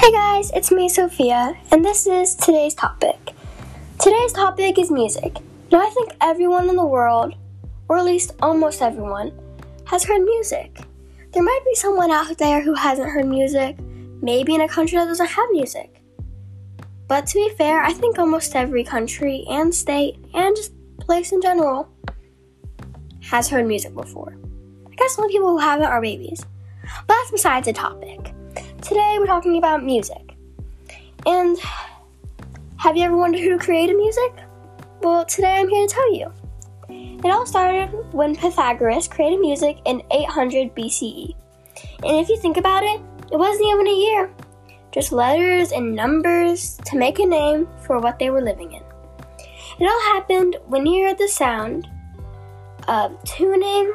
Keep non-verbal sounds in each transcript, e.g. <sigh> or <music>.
Hey guys, it's me, Sophia, and this is today's topic. Today's topic is music. Now, I think everyone in the world, or at least almost everyone, has heard music. There might be someone out there who hasn't heard music, maybe in a country that doesn't have music. But to be fair, I think almost every country and state and just place in general has heard music before. I guess the only people who haven't are babies. But that's besides the topic. Today we're talking about music. And have you ever wondered who created music? Well, today I'm here to tell you. It all started when Pythagoras created music in 800 BCE. And if you think about it, it wasn't even a year, just letters and numbers to make a name for what they were living in. It all happened when he heard the sound of tuning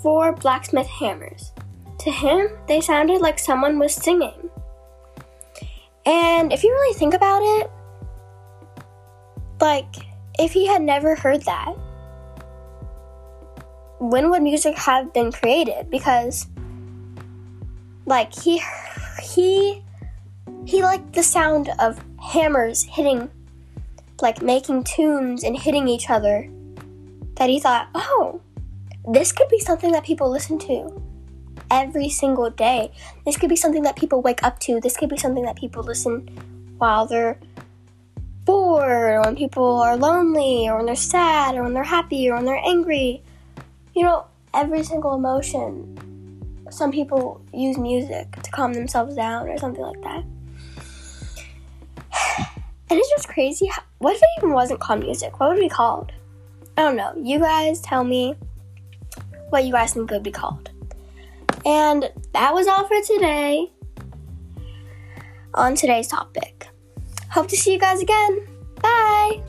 four blacksmith hammers. To him, they sounded like someone was singing. And if you really think about it, like, if he had never heard that, when would music have been created? Because, like, he, he, he liked the sound of hammers hitting, like, making tunes and hitting each other, that he thought, oh, this could be something that people listen to every single day. This could be something that people wake up to. This could be something that people listen while they're bored, or when people are lonely, or when they're sad, or when they're happy, or when they're angry. You know, every single emotion. Some people use music to calm themselves down, or something like that. <sighs> And it's just crazy. what if it even wasn't called music? What would it be called? I don't know. You guys tell me what you guys think it would be called. And that was all for today on today's topic. Hope to see you guys again. Bye.